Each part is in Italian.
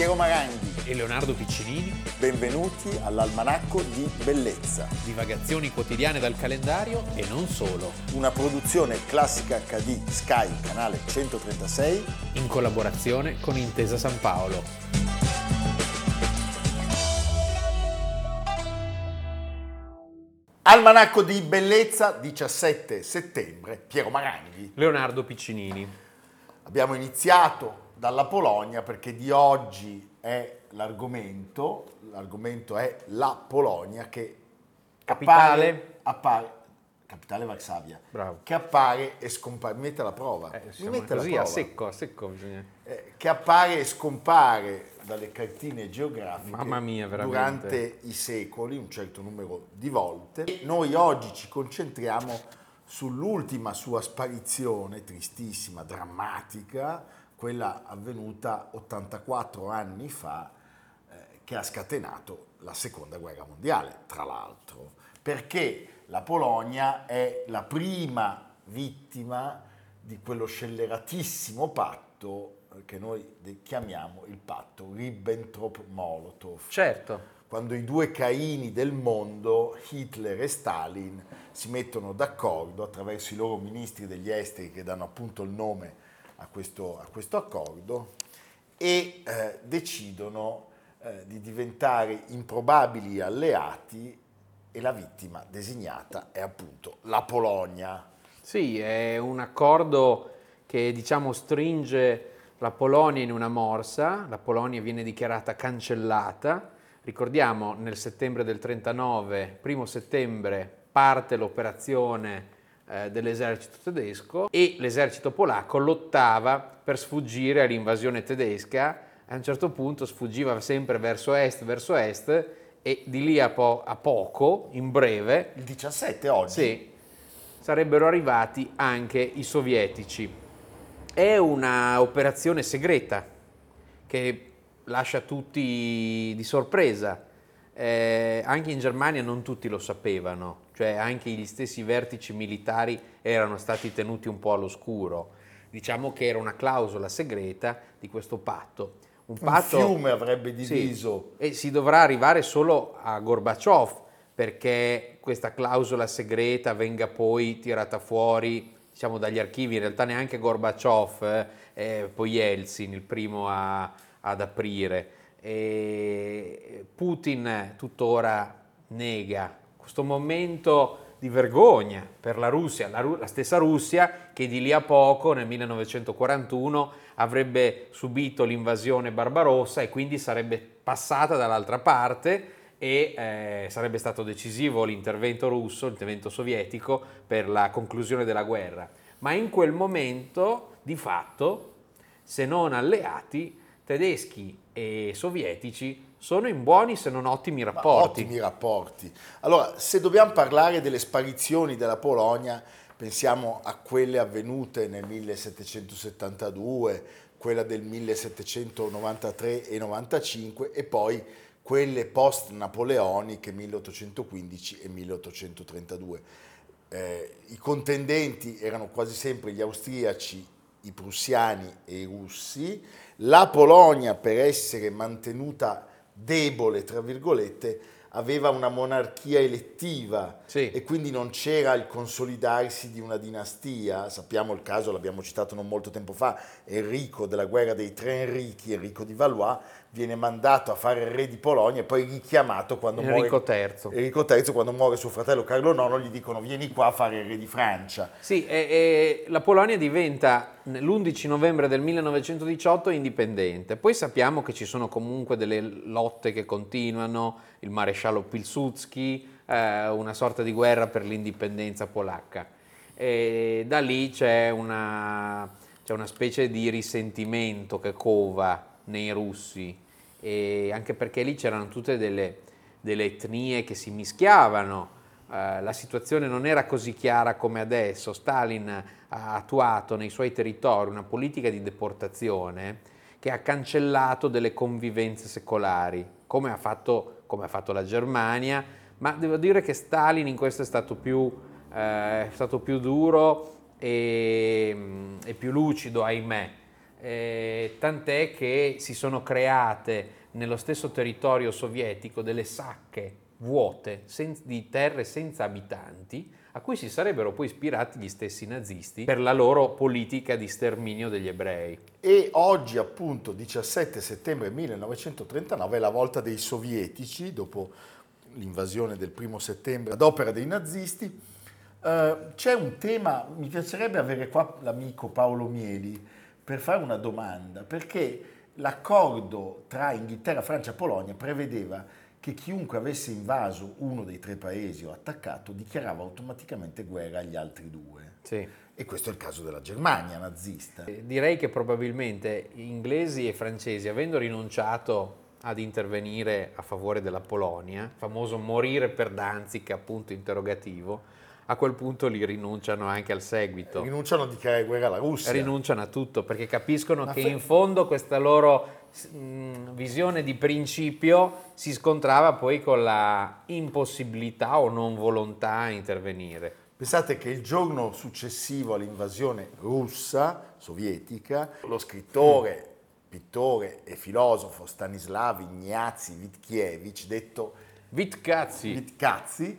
Piero Maranghi e Leonardo Piccinini. Benvenuti all'Almanacco di Bellezza. Divagazioni quotidiane dal calendario e non solo. Una produzione classica HD Sky, canale 136. In collaborazione con Intesa San Paolo. Almanacco di Bellezza, 17 settembre. Piero Maranghi. Leonardo Piccinini. Abbiamo iniziato dalla Polonia perché di oggi è l'argomento, l'argomento è la Polonia che capitale appare, appare capitale Varsavia, Bravo. che appare e scompare, mi mette alla prova, Eh, mi mette così a prova. secco, a secco bisogna. Eh, che appare e scompare dalle cartine geografiche Mamma mia, durante i secoli, un certo numero di volte. E noi oggi ci concentriamo sull'ultima sua sparizione, tristissima, drammatica, quella avvenuta 84 anni fa, eh, che ha scatenato la seconda guerra mondiale, tra l'altro, perché la Polonia è la prima vittima di quello scelleratissimo patto eh, che noi chiamiamo il patto Ribbentrop-Molotov Certo. quando i due Caini del mondo, Hitler e Stalin, si mettono d'accordo attraverso i loro ministri degli esteri che danno appunto il nome a questo, a questo accordo e eh, decidono eh, di diventare improbabili alleati e la vittima designata è appunto la Polonia. Sì, è un accordo che diciamo stringe la Polonia in una morsa, la Polonia viene dichiarata cancellata, ricordiamo nel settembre del 39, primo settembre parte l'operazione eh, dell'esercito tedesco e l'esercito polacco lottava per sfuggire all'invasione tedesca, a un certo punto sfuggiva sempre verso est, verso est e di lì a, po- a poco, in breve, Il 17 oggi. sì, sarebbero arrivati anche i sovietici. È una operazione segreta che lascia tutti di sorpresa. Eh, anche in Germania non tutti lo sapevano, cioè anche gli stessi vertici militari erano stati tenuti un po' all'oscuro. Diciamo che era una clausola segreta di questo patto. Un Un patto fiume avrebbe sì, diviso e si dovrà arrivare solo a Gorbaciov perché questa clausola segreta venga poi tirata fuori diciamo, dagli archivi, in realtà neanche Gorbaciov, eh, eh, poi Yeltsin il primo a- ad aprire. E Putin tuttora nega questo momento di vergogna per la Russia, la, la stessa Russia che di lì a poco, nel 1941, avrebbe subito l'invasione barbarossa e quindi sarebbe passata dall'altra parte e eh, sarebbe stato decisivo l'intervento russo, l'intervento sovietico per la conclusione della guerra. Ma in quel momento, di fatto, se non alleati, tedeschi e sovietici sono in buoni se non ottimi Ma rapporti. Ottimi rapporti. Allora, se dobbiamo parlare delle sparizioni della Polonia, pensiamo a quelle avvenute nel 1772, quella del 1793 e 95 e poi quelle post-napoleoniche 1815 e 1832. Eh, I contendenti erano quasi sempre gli austriaci, i prussiani e i russi. La Polonia, per essere mantenuta debole, tra virgolette, aveva una monarchia elettiva Sì. e quindi non c'era il consolidarsi di una dinastia. Sappiamo il caso, l'abbiamo citato non molto tempo fa, Enrico della guerra dei tre Enrichi, Enrico di Valois, viene mandato a fare il re di Polonia e poi richiamato quando Enrico muore III. Enrico III, quando muore suo fratello Carlo IX, gli dicono vieni qua a fare il re di Francia. Sì, e- e la Polonia diventa l'11 novembre del 1918 indipendente. Poi sappiamo che ci sono comunque delle lotte che continuano, il maresciallo Pilsudski, eh, una sorta di guerra per l'indipendenza polacca. E da lì c'è una, c'è una specie di risentimento che cova nei russi, e anche perché lì c'erano tutte delle, delle etnie che si mischiavano, eh, la situazione non era così chiara come adesso. Stalin ha attuato nei suoi territori una politica di deportazione che ha cancellato delle convivenze secolari, come ha fatto, come ha fatto la Germania, ma devo dire che Stalin in questo è stato più, eh, è stato più duro e, e più lucido, ahimè. Eh, tant'è che si sono create nello stesso territorio sovietico delle sacche vuote sen- di terre senza abitanti a cui si sarebbero poi ispirati gli stessi nazisti per la loro politica di sterminio degli ebrei. E oggi, appunto, 17 settembre 1939, è la volta dei sovietici, dopo l'invasione del primo settembre ad opera dei nazisti. Uh, c'è un tema, mi piacerebbe avere qua l'amico Paolo Mieli per fare una domanda, perché l'accordo tra Inghilterra, Francia e Polonia prevedeva che chiunque avesse invaso uno dei tre paesi o attaccato dichiarava automaticamente guerra agli altri due. Sì. E questo è il caso della Germania nazista. Eh, direi che probabilmente inglesi e francesi, avendo rinunciato ad intervenire a favore della Polonia, famoso morire per Danzig, appunto interrogativo, a quel punto li rinunciano anche al seguito. Rinunciano a dichiarare guerra alla Russia. Rinunciano a tutto perché capiscono Ma che fe- in fondo questa loro mh, visione di principio si scontrava poi con la impossibilità o non volontà a intervenire. Pensate che il giorno successivo all'invasione russa, sovietica, lo scrittore, pittore e filosofo Stanislav Ignazi Vitkiewicz, detto Vitkazzi, Vitkazzi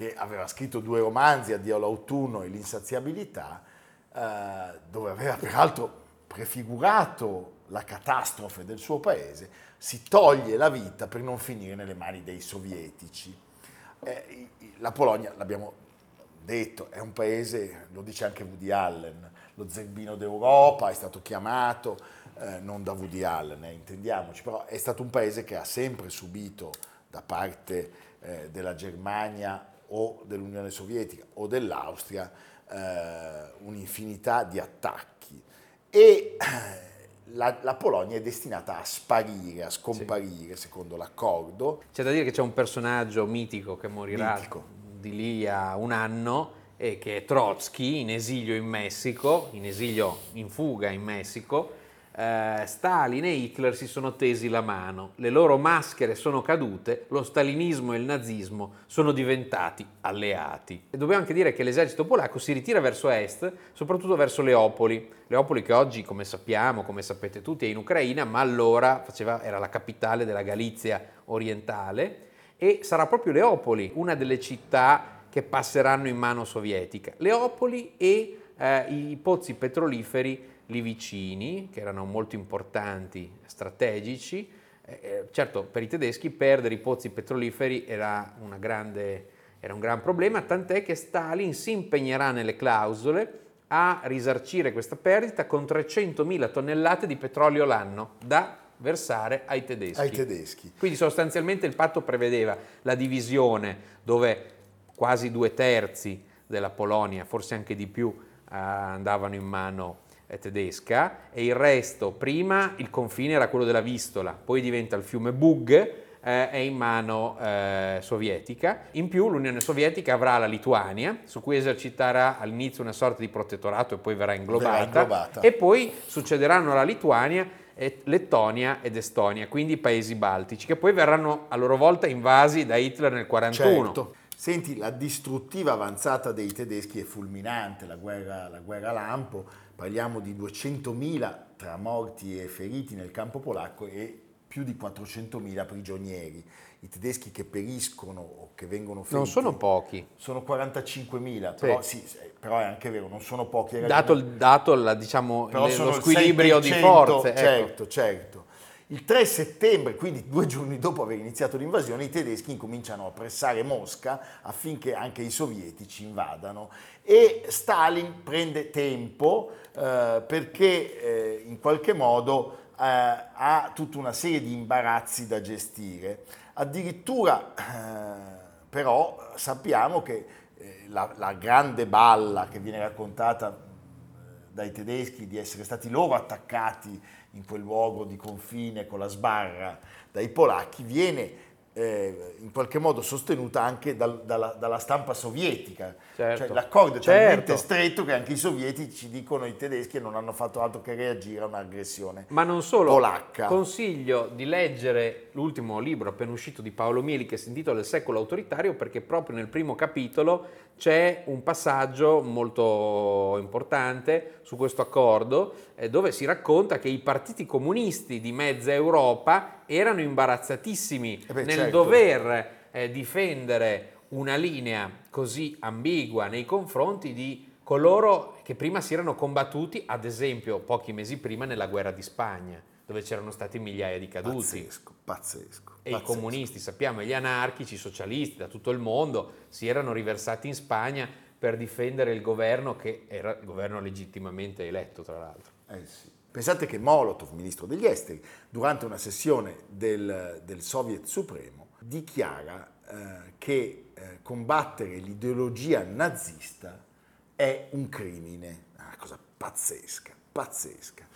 che aveva scritto due romanzi, Addio all'autunno e L'insaziabilità, eh, dove aveva peraltro prefigurato la catastrofe del suo paese, si toglie la vita per non finire nelle mani dei sovietici. Eh, la Polonia, l'abbiamo detto, è un paese, lo dice anche Woody Allen, lo zerbino d'Europa, è stato chiamato, eh, non da Woody Allen, eh, intendiamoci, però è stato un paese che ha sempre subito da parte eh, della Germania o dell'Unione Sovietica o dell'Austria eh, un'infinità di attacchi e eh, la, la, Polonia è destinata a sparire, a scomparire sì. secondo l'accordo. C'è da dire che c'è un personaggio mitico che morirà mitico. di lì a un anno e che è Trotsky in esilio in Messico, in esilio in fuga in Messico, eh, Stalin e Hitler si sono tesi la mano, le loro maschere sono cadute, lo stalinismo e il nazismo sono diventati alleati. E dobbiamo anche dire che l'esercito polacco si ritira verso est, soprattutto verso Leopoli. Leopoli che oggi, come sappiamo, come sapete tutti, è in Ucraina, ma allora faceva, era la capitale della Galizia orientale e sarà proprio Leopoli una delle città che passeranno in mano sovietica. Leopoli e eh, i pozzi petroliferi lì vicini, che erano molto importanti, strategici. Eh, eh, certo, per i tedeschi perdere i pozzi petroliferi era, grande, era un gran problema, tant'è che Stalin si impegnerà nelle clausole a risarcire questa perdita con 300.000 tonnellate di petrolio l'anno da versare ai tedeschi. ai tedeschi. Quindi sostanzialmente il patto prevedeva la divisione dove quasi due terzi della Polonia, forse anche di più, eh, andavano in mano tedesca e il resto, prima il confine era quello della Vistola, poi diventa il fiume Bug, eh, è in mano eh, sovietica. In più l'Unione Sovietica avrà la Lituania, su cui eserciterà all'inizio una sorta di protettorato e poi verrà inglobata, verrà inglobata. e poi succederanno alla Lituania Lettonia ed Estonia, quindi i paesi baltici, che poi verranno a loro volta invasi da Hitler nel 1941. Certo. Senti, la distruttiva avanzata dei tedeschi è fulminante, la guerra, la guerra lampo, parliamo di 200.000 tra morti e feriti nel campo polacco e più di 400.000 prigionieri. I tedeschi che periscono o che vengono feriti... Non sono pochi. Sono 45.000, però, sì. Sì, però è anche vero, non sono pochi. Dato, il, dato la, diciamo, lo squilibrio di forze. Certo, ecco. certo. Il 3 settembre, quindi due giorni dopo aver iniziato l'invasione, i tedeschi incominciano a pressare Mosca affinché anche i sovietici invadano e Stalin prende tempo eh, perché eh, in qualche modo eh, ha tutta una serie di imbarazzi da gestire. Addirittura eh, però sappiamo che eh, la, la grande balla che viene raccontata dai tedeschi di essere stati loro attaccati in quel luogo di confine con la sbarra dai polacchi viene eh, in qualche modo sostenuta anche dal- dalla, dalla stampa sovietica. Certo. Cioè, l'accordo è Certo. talmente stretto che anche i sovietici dicono i tedeschi non hanno fatto altro che reagire a un'aggressione. Ma non solo, Polacca. consiglio di leggere l'ultimo libro appena uscito di Paolo Mieli che si intitola Il secolo autoritario perché proprio nel primo capitolo c'è un passaggio molto importante su questo accordo eh, dove si racconta che i partiti comunisti di mezza Europa erano imbarazzatissimi Eh beh, nel certo. dover eh, difendere una linea così ambigua nei confronti di coloro che prima si erano combattuti, ad esempio pochi mesi prima nella guerra di Spagna, dove c'erano stati migliaia di caduti. Pazzesco, pazzesco. E i pazzesco. comunisti, sappiamo, gli anarchici, i socialisti da tutto il mondo si erano riversati in Spagna per difendere il governo che era il governo legittimamente eletto, tra l'altro. Eh sì. Pensate che Molotov, ministro degli esteri, durante una sessione del, del Soviet Supremo, dichiara eh, che eh, combattere l'ideologia nazista è un crimine. Una cosa pazzesca, pazzesca.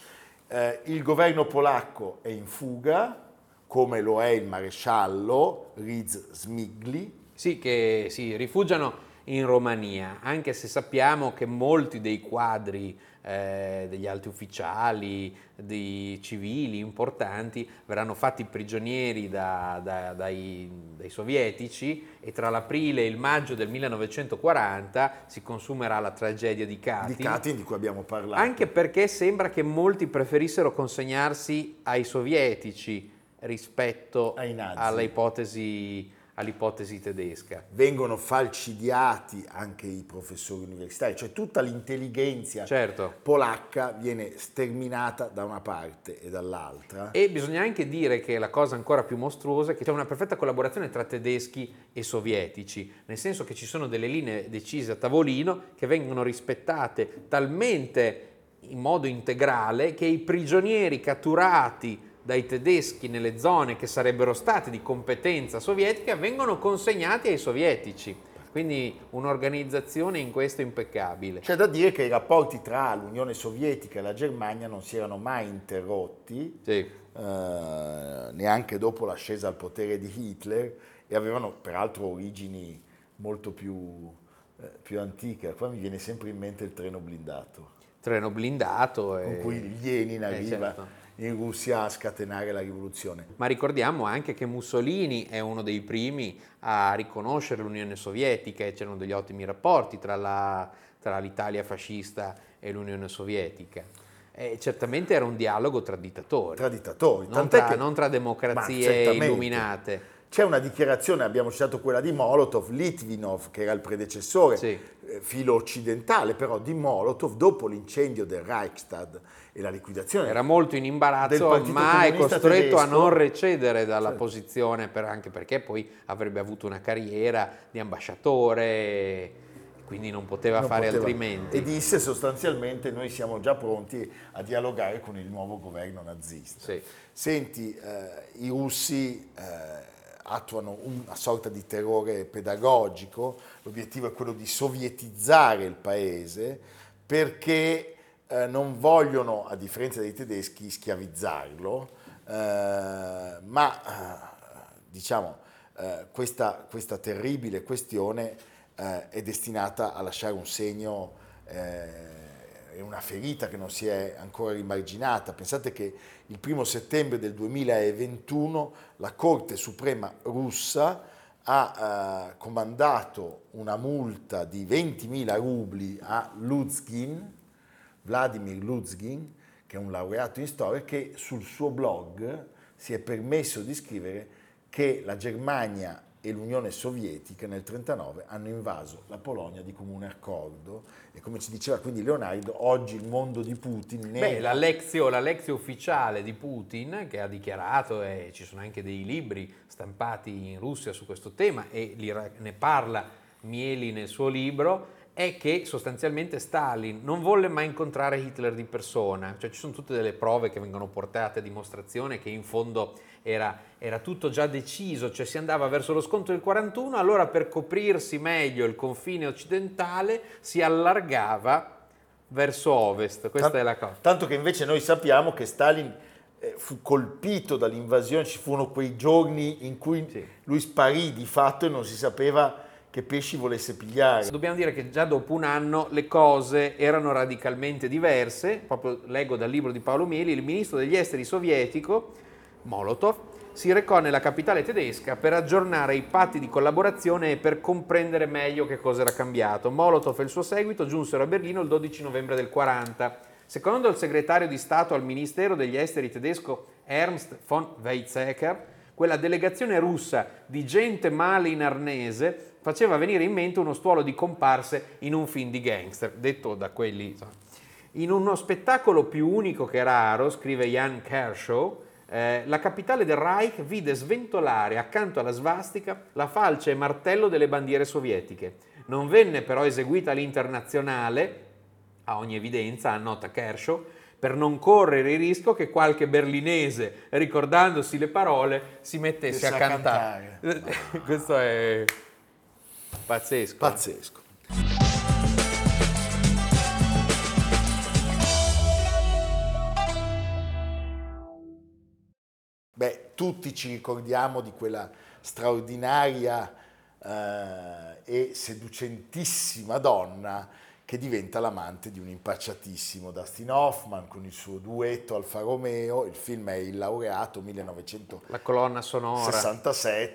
Eh, il governo polacco è in fuga, come lo è il maresciallo Riz Smigli, Sì, che si rifugiano in Romania, anche se sappiamo che molti dei quadri eh, degli alti ufficiali, di civili importanti, verranno fatti prigionieri da- da- dai, dai sovietici e tra l'aprile e il maggio del 1940 si consumerà la tragedia di Katyn. di Katyn, di cui abbiamo parlato. Anche perché sembra che molti preferissero consegnarsi ai sovietici rispetto alla ipotesi, all'ipotesi tedesca. vengono falcidiati anche i professori universitari, cioè tutta l'intelligenza Certo. polacca viene sterminata da una parte e dall'altra. E bisogna anche dire che la cosa ancora più mostruosa è che c'è una perfetta collaborazione tra tedeschi e sovietici, nel senso che ci sono delle linee decise a tavolino che vengono rispettate talmente in modo integrale che i prigionieri catturati dai tedeschi nelle zone che sarebbero state di competenza sovietica vengono consegnati ai sovietici. Quindi un'organizzazione in questo impeccabile. C'è da dire che i rapporti tra l'Unione Sovietica e la Germania non si erano mai interrotti, Sì. eh, neanche dopo l'ascesa al potere di Hitler, e avevano peraltro origini molto più, eh, più antiche. Qua mi viene sempre in mente il treno blindato, Treno blindato. con e- cui Lenin eh, arriva certo. In Russia a scatenare la rivoluzione. Ma ricordiamo anche che Mussolini è uno dei primi a riconoscere l'Unione Sovietica e c'erano degli ottimi rapporti tra, la- tra l'Italia fascista e l'Unione Sovietica. E certamente era un dialogo tra dittatori, Tra dittatori, non tra, che- non tra democrazie illuminate. C'è una dichiarazione, abbiamo citato quella di Molotov, Litvinov, che era il predecessore Sì. eh, filo occidentale, però di Molotov, dopo l'incendio del Reichstag e la liquidazione Era molto in imbarazzo, ma è costretto a tedesco. non recedere dalla Certo. posizione, per- anche perché poi avrebbe avuto una carriera di ambasciatore, quindi non poteva non fare poteva- altrimenti. E disse sostanzialmente noi siamo già pronti a dialogare con il nuovo governo nazista. Sì. Senti, eh, i russi eh, attuano una sorta di terrore pedagogico, l'obiettivo è quello di sovietizzare il paese perché eh, non vogliono, a differenza dei tedeschi, schiavizzarlo, eh, ma eh, diciamo eh, questa, questa terribile questione eh, è destinata a lasciare un segno e una ferita che non si è ancora rimarginata. Pensate che il primo settembre del 2021 la Corte Suprema russa ha eh, comandato una multa di 20.000 rubli a Luzgin, Vladimir Luzgin, che è un laureato in storia, che sul suo blog si è permesso di scrivere che la Germania e l'Unione Sovietica nel 1939 hanno invaso la Polonia di comune accordo. E come ci diceva quindi Leonardo, oggi il mondo di Putin ne Beh, la lezio, ufficiale di Putin che ha dichiarato, e ci sono anche dei libri stampati in Russia su questo tema e ne parla Mieli nel suo libro, è che sostanzialmente Stalin non volle mai incontrare Hitler di persona, cioè ci sono tutte delle prove che vengono portate a dimostrazione che in fondo era, era tutto già deciso, cioè si andava verso lo scontro del 41, allora per coprirsi meglio il confine occidentale si allargava verso ovest, questa Tan- è la cosa. Tanto che invece noi sappiamo che Stalin eh, fu colpito dall'invasione, ci furono quei giorni in cui Sì. lui sparì di fatto e non si sapeva che pesci volesse pigliare. Dobbiamo dire che già dopo un anno le cose erano radicalmente diverse. Proprio leggo dal libro di Paolo Mieli, il ministro degli esteri sovietico, Molotov, si recò nella capitale tedesca per aggiornare i patti di collaborazione e per comprendere meglio che cosa era cambiato. Molotov e il suo seguito giunsero a Berlino il 12 novembre del 40. Secondo il segretario di Stato al Ministero degli Esteri tedesco Ernst von Weizsäcker, quella delegazione russa di gente male in arnese faceva venire in mente uno stuolo di comparse in un film di gangster, detto da quelli. In uno spettacolo più unico che raro, scrive Jan Kershaw, eh, la capitale del Reich vide sventolare accanto alla svastica la falce e martello delle bandiere sovietiche. Non venne però eseguita l'internazionale, a ogni evidenza, annota Kershaw, per non correre il rischio che qualche berlinese, ricordandosi le parole, si mettesse a a cantare. Questo è pazzesco. Pazzesco. Tutti ci ricordiamo di quella straordinaria eh, e seducentissima donna che diventa l'amante di un impacciatissimo Dustin Hoffman con il suo duetto Alfa Romeo, il film è Il laureato 1967, La colonna sonora.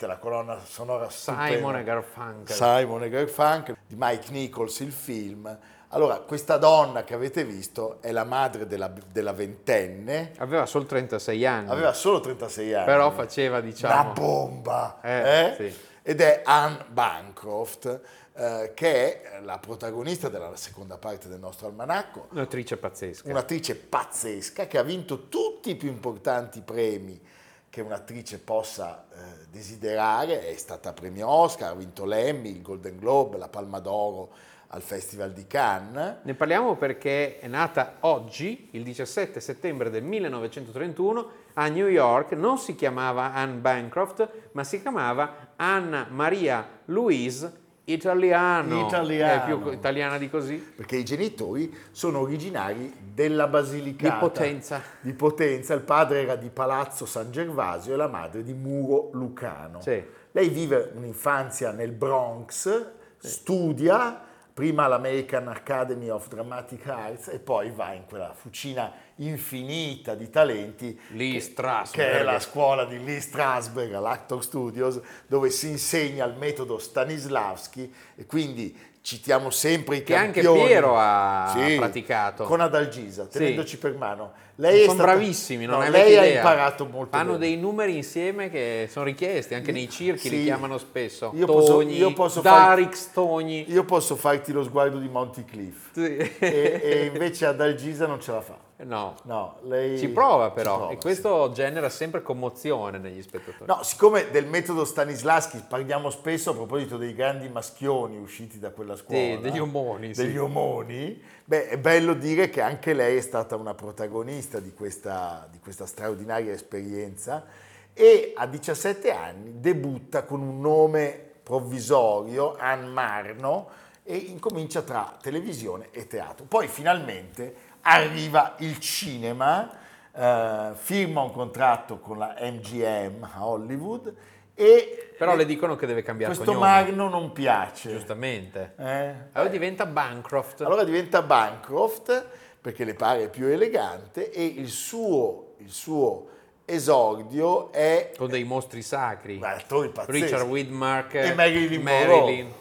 la colonna sonora Simon e Garfunkel. Simon e Garfunkel, di Mike Nichols il film. Allora, questa donna che avete visto è la madre della, della ventenne, Aveva solo 36 anni, aveva solo 36 anni. però faceva, una diciamo, bomba, Eh, eh? sì. ed è Anne Bancroft, eh, che è la protagonista della seconda parte del nostro almanacco, un'attrice pazzesca. un'attrice pazzesca che ha vinto tutti i più importanti premi che un'attrice possa eh, desiderare, è stata premio Oscar, ha vinto l'Emmy, il Golden Globe, la Palma d'Oro al Festival di Cannes. Ne parliamo perché è nata oggi, il 17 settembre del 1931, a New York. Non si chiamava Anne Bancroft, ma si chiamava Anna Maria Louise Italiano. Italiano. È più italiana di così? perché i genitori sono originari della Basilicata Di Potenza. di Potenza. Il padre era di Palazzo San Gervasio e la madre di Muro Lucano. Sì. Lei vive un'infanzia nel Bronx, studia prima all'American Academy of Dramatic Arts e poi va in quella fucina infinita di talenti Lee che- Strasberg. che è la scuola di Lee Strasberg all'Actor Studios dove si insegna il metodo Stanislavski e quindi citiamo sempre i Che anche campioni. Piero ha praticato. con Adalgisa, Sì. tenendoci per mano. Lei è sono stata- bravissimi, non no, lei ha idea. imparato molto Fanno bene. dei numeri insieme che sono richiesti, anche nei circhi li Sì. chiamano spesso. Io posso- Togni, io posso Darix Togni. Io posso farti lo sguardo di Monty Cliff Sì. e, e invece Adalgisa non ce la fa. No, No, lei ci prova però ci prova, e questo genera sempre commozione negli spettatori. No, siccome del metodo Stanislaschi parliamo spesso a proposito dei grandi maschioni usciti da quella scuola, Sì, degli omoni, sì. degli omoni, beh, è bello dire che anche lei è stata una protagonista di questa, di questa straordinaria esperienza e a 17 anni debutta con un nome provvisorio, Anne Marno, e incomincia tra televisione e teatro. Poi finalmente arriva il cinema, eh, firma un contratto con la MGM a Hollywood e Però le dicono che deve cambiare questo cognome. Magno non piace. Giustamente. Eh? Allora diventa Bancroft. Allora diventa Bancroft perché le pare più elegante e il suo, il suo esordio è con dei mostri sacri. Beh, attori pazzeschi. Richard Widmark e Marilyn Monroe.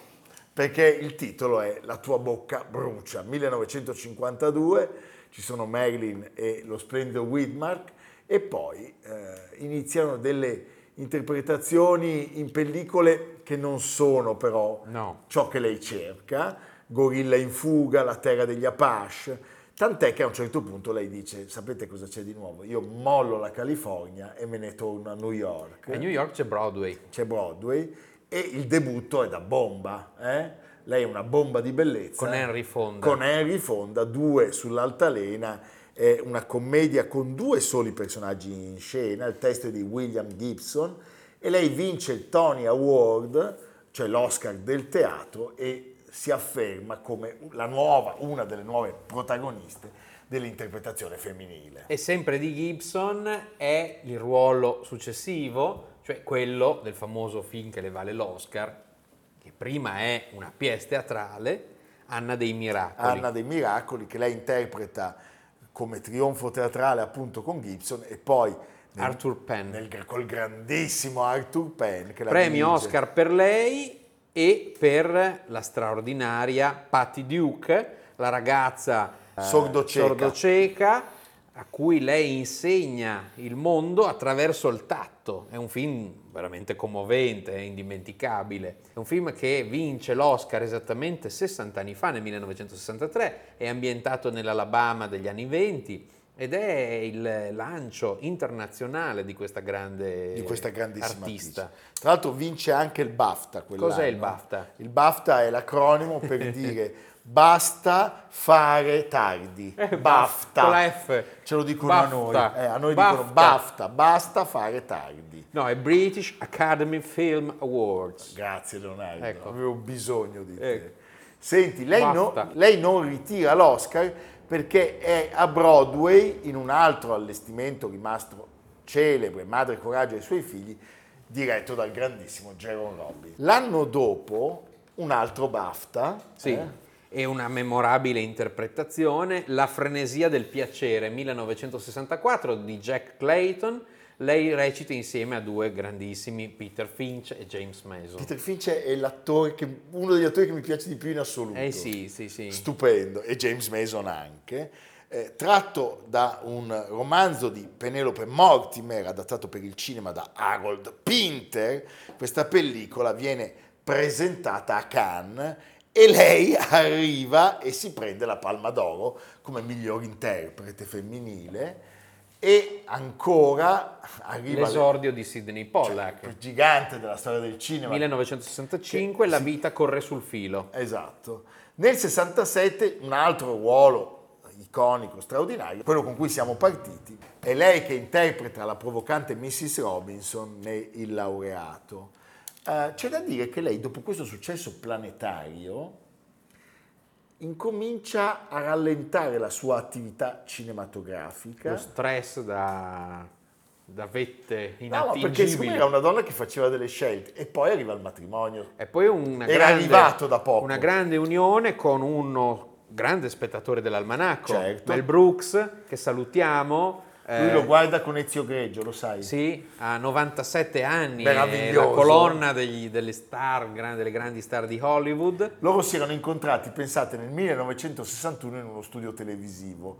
Perché il titolo è La tua bocca brucia, 1952, ci sono Marilyn e lo splendido Widmark e poi eh, iniziano delle interpretazioni in pellicole che non sono però No. ciò che lei cerca, Gorilla in fuga, La terra degli Apache, tant'è che a un certo punto lei dice, sapete cosa c'è di nuovo? Io mollo la California e me ne torno a New York A New York c'è Broadway. c'è Broadway e il debutto è da bomba. eh? Lei è una bomba di bellezza. Con Henry Fonda. Con Henry Fonda, due sull'altalena. È una commedia con due soli personaggi in scena. Il testo è di William Gibson e lei vince il Tony Award, cioè l'Oscar del teatro, e si afferma come la nuova, una delle nuove protagoniste dell'interpretazione femminile. E sempre di Gibson è il ruolo successivo, cioè quello del famoso film che le vale l'Oscar, che prima è una pièce teatrale, Anna dei Miracoli. Anna dei Miracoli, che lei interpreta come trionfo teatrale appunto con Gibson e poi nel, Arthur Penn. Nel, col grandissimo Arthur Penn. Che Premio Oscar per lei e per la straordinaria Patty Duke, la ragazza eh, sordoceca. A cui lei insegna il mondo attraverso il tatto. È un film veramente commovente, è indimenticabile. È un film che vince l'Oscar esattamente 60 anni fa, nel 1963, è ambientato nell'Alabama degli anni 20 ed è il lancio internazionale di questa grande di questa grandissima artista. artista. Tra l'altro vince anche il BAFTA. Cos'è il BAFTA? Il BAFTA è l'acronimo per dire basta fare tardi. Eh, BAFTA. Con la F. Ce lo dicono BAFTA. a noi. Eh, a noi BAFTA. dicono BAFTA, basta fare tardi. No, è British Academy Film Awards. Grazie Leonardo, ecco. avevo bisogno di te. Ecco. Senti, lei, no, lei non ritira l'Oscar perché è a Broadway in un altro allestimento rimasto celebre, Madre Coraggio ai suoi figli, diretto dal grandissimo Jerome Robbins. L'anno dopo un altro BAFTA. Sì. Eh? E una memorabile interpretazione, La frenesia del piacere, 1964 di Jack Clayton, lei recita insieme a due grandissimi, Peter Finch e James Mason. Peter Finch è l'attore che, uno degli attori che mi piace di più in assoluto. Eh sì, sì, sì. Stupendo. E James Mason anche. Eh, tratto da un romanzo di Penelope Mortimer, adattato per il cinema da Harold Pinter, questa pellicola viene presentata a Cannes e lei arriva e si prende la Palma d'Oro come miglior interprete femminile e ancora arriva l'esordio le... di Sidney Pollack, cioè, gigante della storia del cinema. 1965, che, La vita corre sul filo. Esatto. Nel 67 un altro ruolo iconico, straordinario, quello con cui siamo partiti, è lei che interpreta la provocante Mrs. Robinson nel Il laureato. Uh, c'è da dire che lei, dopo questo successo planetario, incomincia a rallentare la sua attività cinematografica. Lo stress da, da vette inattingibili. No, ma perché secondo me era una donna che faceva delle scelte e poi arriva il matrimonio. E poi una era grande, arrivato da poco. Una grande unione con uno grande spettatore dell'almanacco, certo. Mel Brooks, che salutiamo, lui lo eh, guarda con Ezio Greggio, lo sai? Sì, ha 97 anni, è la colonna degli, delle star, delle grandi star di Hollywood. Loro si erano incontrati, pensate, nel 1961 in uno studio televisivo.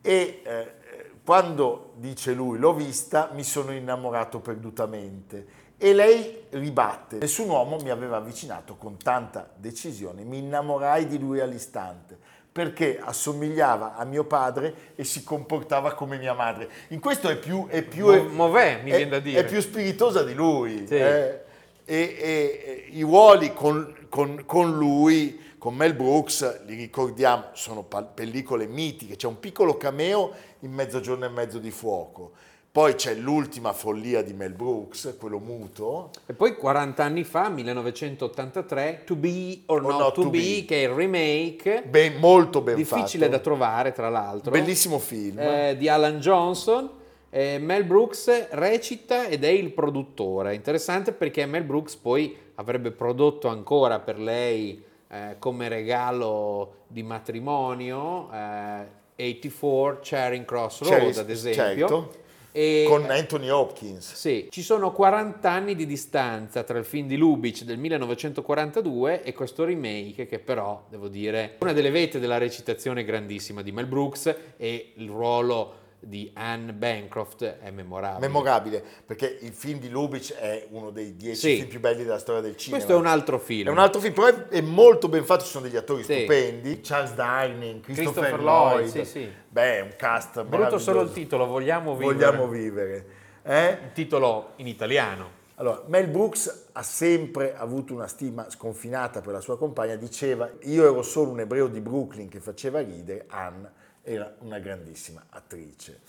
E eh, quando dice lui l'ho vista mi sono innamorato perdutamente. E lei ribatte, nessun uomo mi aveva avvicinato con tanta decisione, mi innamorai di lui all'istante perché assomigliava a mio padre e si comportava come mia madre. In questo è più... È più Mové, mi è, viene da dire. È più spiritosa di lui. Sì. Eh, e, e, i ruoli con, con, con, lui, con Mel Brooks, li ricordiamo, sono pellicole mitiche. C'è un piccolo cameo in Mezzogiorno e mezzo di fuoco poi c'è l'ultima follia di Mel Brooks, quello muto. E poi 40 anni fa, 1983, To Be or, or Not, not, To, to be, be, che è il remake. Ben, molto ben difficile fatto. da trovare, tra l'altro. Bellissimo film. Eh, di Alan Johnson. Eh, Mel Brooks recita ed è il produttore. Interessante perché Mel Brooks poi avrebbe prodotto ancora per lei eh, come regalo di matrimonio eh, 84 Charing Cross Road, ad esempio. Certo e, con Anthony Hopkins. Sì, ci sono 40 anni di distanza tra il film di Lubitsch del 1942 e questo remake che però, devo dire, è una delle vette della recitazione grandissima di Mel Brooks e il ruolo di Anne Bancroft è memorabile. Memorabile, perché il film di Lubitsch è uno dei dieci sì. film più belli della storia del cinema. Questo è un altro film. È un altro film, però è, molto ben fatto, ci sono degli attori sì. stupendi. Charles Dining, Christopher, Christopher Lloyd. Lloyd. Sì, sì. Beh, è un cast Brutto solo il titolo, Vogliamo vivere. Vogliamo vivere. Eh? Il titolo in italiano. Allora, Mel Brooks ha sempre avuto una stima sconfinata per la sua compagna, diceva io ero solo un ebreo di Brooklyn che faceva ridere, Anne era una grandissima attrice.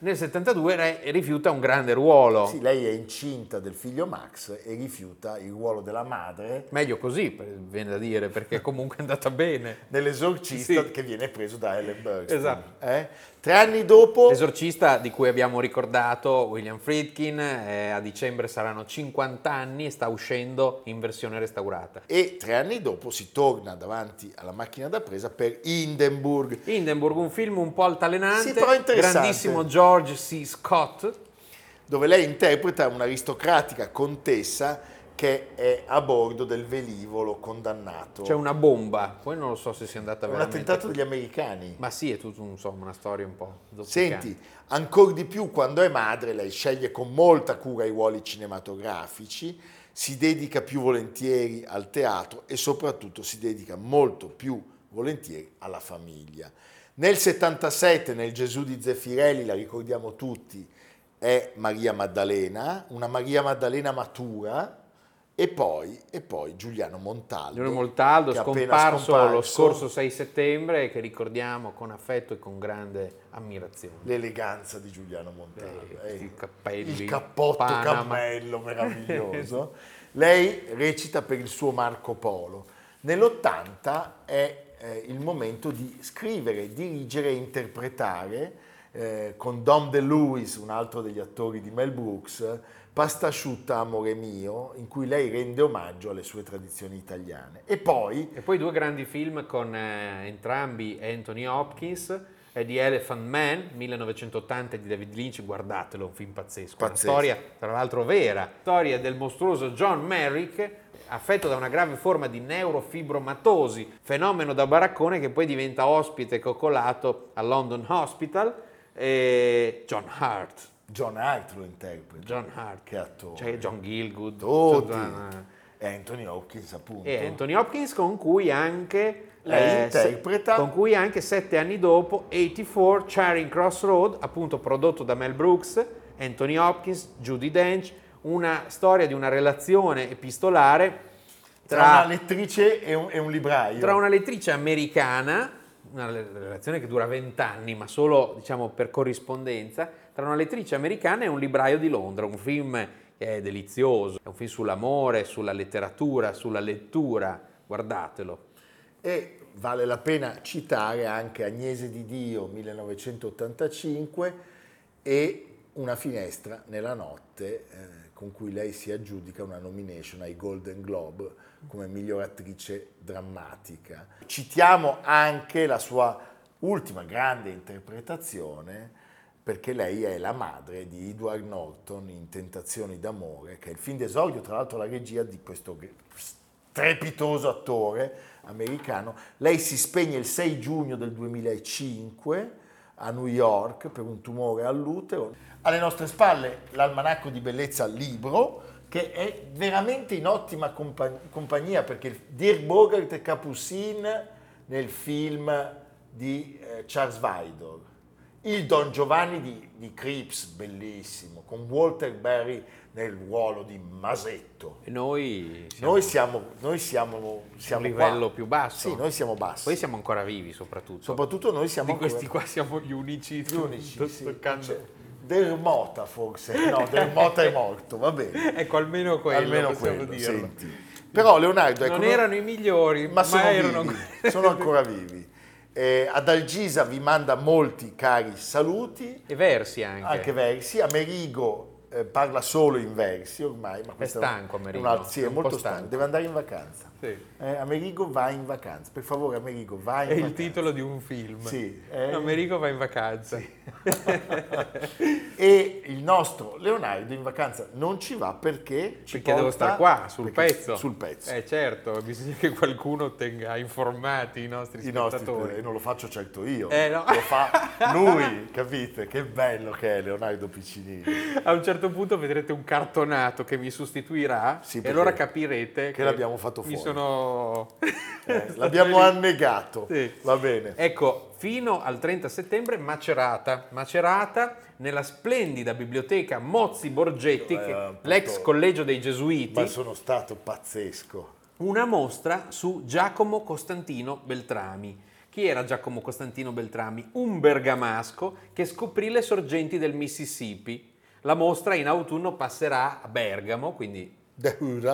Nel 72 re- rifiuta un grande ruolo. Sì, lei è incinta del figlio Max e rifiuta il ruolo della madre Meglio così, viene da dire, perché comunque è andata bene. nell'esorcista Sì. che viene preso da Ellen Burstyn. Esatto. Eh? Tre anni dopo, L'esorcista di cui abbiamo ricordato William Friedkin, eh, a dicembre saranno 50 anni e sta uscendo in versione restaurata. e tre anni dopo si torna davanti alla macchina da presa per Hindenburg. Hindenburg, un film un po' altalenante, Sì, però interessante. grandissimo George C. Scott, dove lei interpreta un'aristocratica contessa che è a bordo del velivolo condannato. c'è una bomba, poi non lo so se sia andata un veramente... attentato degli americani. Ma sì, è tutto insomma una storia un po' zoppicante. Senti, ancora di più quando è madre, lei sceglie con molta cura i ruoli cinematografici, si dedica più volentieri al teatro e soprattutto si dedica molto più volentieri alla famiglia. Nel 77, nel Gesù di Zeffirelli, la ricordiamo tutti, è Maria Maddalena, una Maria Maddalena matura, e poi, e poi Giuliano Montaldo. Giulio Montaldo, appena scomparso, lo scomparso. scorso 6 settembre, che ricordiamo con affetto e con grande ammirazione. l'eleganza di Giuliano Montaldo. Eh, eh, cappelli, il cappotto Panama. cammello meraviglioso. Lei recita per il suo Marco Polo. Nell'80 è eh, il momento di scrivere, dirigere e interpretare eh, con Dom DeLuis, un altro degli attori di Mel Brooks, Pasta asciutta, amore mio, in cui lei rende omaggio alle sue tradizioni italiane. E poi E poi due grandi film con eh, entrambi Anthony Hopkins, è di Elephant Man, 1980 di David Lynch, guardatelo, un film pazzesco. Una Pazzesco. storia, tra l'altro, vera. Storia del mostruoso John Merrick, affetto da una grave forma di neurofibromatosi, fenomeno da baraccone che poi diventa ospite coccolato al London Hospital. E John Hart. John Hart lo interpreta. John Hart. Che attore. C'è John Gilgood. Tutti. John- E Anthony Hopkins appunto. e Anthony Hopkins con cui anche Lei se- interpreta- con cui anche sette anni dopo 84 Charing Cross Road appunto prodotto da Mel Brooks Anthony Hopkins Judy Dench una storia di una relazione epistolare Tra, tra, una lettrice e un, e un libraio. tra una lettrice americana una relazione che dura 20 anni ma solo diciamo per corrispondenza tra una lettrice americana e un libraio di Londra un film che è delizioso è un film sull'amore sulla letteratura sulla lettura guardatelo E vale la pena citare anche Agnese di Dio 1985 e Una finestra nella notte eh, con cui lei si aggiudica una nomination ai Golden Globe come miglior attrice drammatica. Citiamo anche la sua ultima grande interpretazione perché lei è la madre di Edward Norton in Tentazioni d'amore, che è il film d'esordio, tra l'altro la regia di questo strepitoso attore americano. Lei si spegne il 6 giugno del 2005 a New York per un tumore all'utero. Alle nostre spalle l'almanacco di bellezza libro, che è veramente in ottima compa- compagnia perché Dirk Bogart e Capucine nel film di eh, Charles Vidor. Il Don Giovanni di, di Cripps, bellissimo, con Walter Berry nel ruolo di Masetto. E noi siamo Noi siamo, noi siamo, siamo un livello qua. più basso. Sì, noi siamo bassi. Poi siamo ancora vivi soprattutto. Soprattutto noi siamo di questi ancora- qua siamo gli unici. gli unici. sì. toccando. C'è Dermota forse, no, Dermota è morto, va bene. Ecco, almeno quello Almeno possiamo quello, dirlo. senti. Però Leonardo, ecco, non erano i migliori, ma sono erano vivi, sono ancora vivi. Eh, ad Algisa vi manda molti cari saluti, e versi anche. anche versi. Amerigo eh, parla solo in versi ormai, ma questo stanco, Amerigo, altro- sì, è è molto stanco. stanco, deve andare in vacanza. Sì. Eh, Amerigo va in vacanza, per favore Amerigo va in È il vacanza. titolo di un film. Sì, eh. Americo va in vacanza. e il nostro Leonardo in vacanza non ci va perché ci Perché devo stare qua, sul perché- pezzo. Sul pezzo. Eh certo, bisogna che qualcuno tenga informati i nostri I nostri, spettatori. e non lo faccio certo io, Eh, no. lo fa lui, capite? Che bello che è Leonardo Piccinini. A un certo punto vedrete un cartonato che mi sostituirà Sì, e allora capirete che, l'abbiamo fatto fuori. sono... Eh, l'abbiamo annegato, Sì. va bene. Ecco, fino al 30 settembre Macerata. Macerata nella splendida biblioteca Mozzi Borgetti, Eh, che- l'ex collegio dei Gesuiti, Ma sono stato pazzesco. una mostra su Giacomo Costantino Beltrami, che Chi era Giacomo Costantino Beltrami? Un bergamasco che scoprì le sorgenti del Mississippi. La mostra in autunno passerà a Bergamo, quindi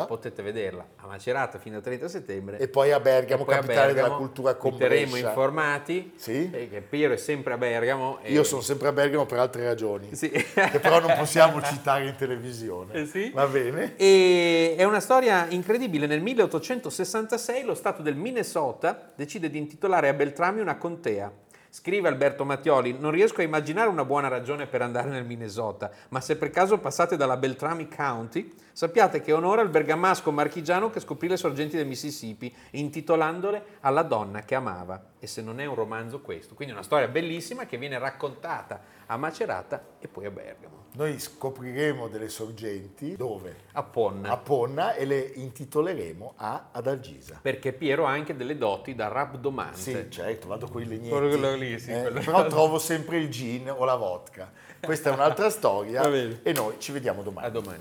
potete vederla a Macerata fino al 30 settembre. E poi a Bergamo, poi a capitale della Bergamo. cultura con Vi terremo informati. Sì. Perché Piero è sempre a Bergamo. Io sono sempre a Bergamo per altre ragioni, Sì. che però non possiamo citare in televisione. Eh sì. Va bene? E è una storia incredibile. Nel 1866 lo Stato del Minnesota decide di intitolare a Beltrami una contea. Scrive Alberto Mattioli, non riesco a immaginare una buona ragione per andare nel Minnesota, ma se per caso passate dalla Beltrami County, sappiate che onora il bergamasco marchigiano che scoprì le sorgenti del Mississippi, intitolandole alla donna che amava. E se non è un romanzo questo. Quindi una storia bellissima che viene raccontata a Macerata e poi a Bergamo. Noi scopriremo delle sorgenti dove? A Ponna. A Ponna e le intitoleremo a Adalgisa. Perché Piero ha anche delle doti da rabdomante. Sì, certo, vado con i legnetti. Quello lì, sì, Eh, quello- Però trovo sempre il gin o la vodka. Questa è un'altra storia e noi ci vediamo domani. A domani.